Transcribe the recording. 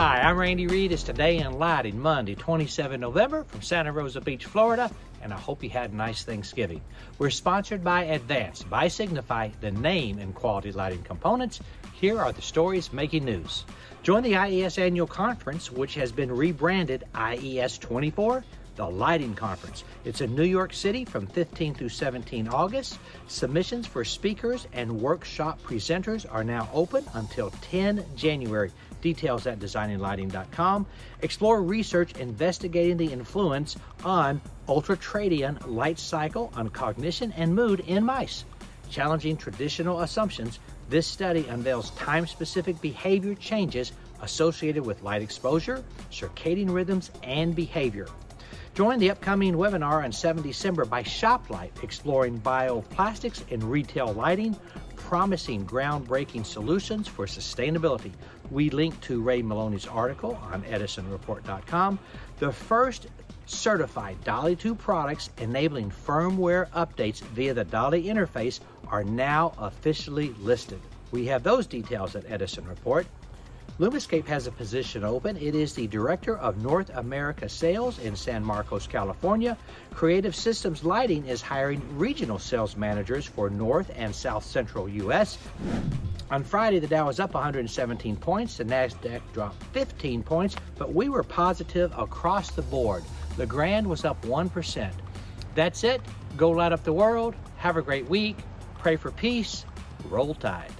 Hi, I'm Randy Reid. It's Today in Lighting, Monday, 27 November from Santa Rosa Beach, Florida, and I hope you had a nice Thanksgiving. We're sponsored by Advance by Signify, the name in quality lighting components. Here are the stories making news. Join the IES annual conference, which has been rebranded IES 24 the Lighting Conference. It's in New York City from 15 through 17 August. Submissions for speakers and workshop presenters are now open until 10 January. Details at designinglighting.com. Explore research investigating the influence on ultradian light cycle on cognition and mood in mice. Challenging traditional assumptions, this study unveils time specific behavior changes associated with light exposure, circadian rhythms, and behavior. Join the upcoming webinar on 7 December by ShopLight, exploring bioplastics in retail lighting, promising groundbreaking solutions for sustainability. We link to Ray Molony's article on edisonreport.com. The first certified DALI 2 products enabling firmware updates via the DALI interface are now officially listed. We have those details at Edison Report. Lumascape has a position open. It is the Director of North America Sales in San Marcos, California. Creative Systems Lighting is hiring regional sales managers for North and South Central U.S. On Friday, the Dow was up 117 points, the NASDAQ dropped 15 points, but we were positive across the board. The Grand was up 1%. That's it. Go light up the world. Have a great week. Pray for peace. Roll Tide.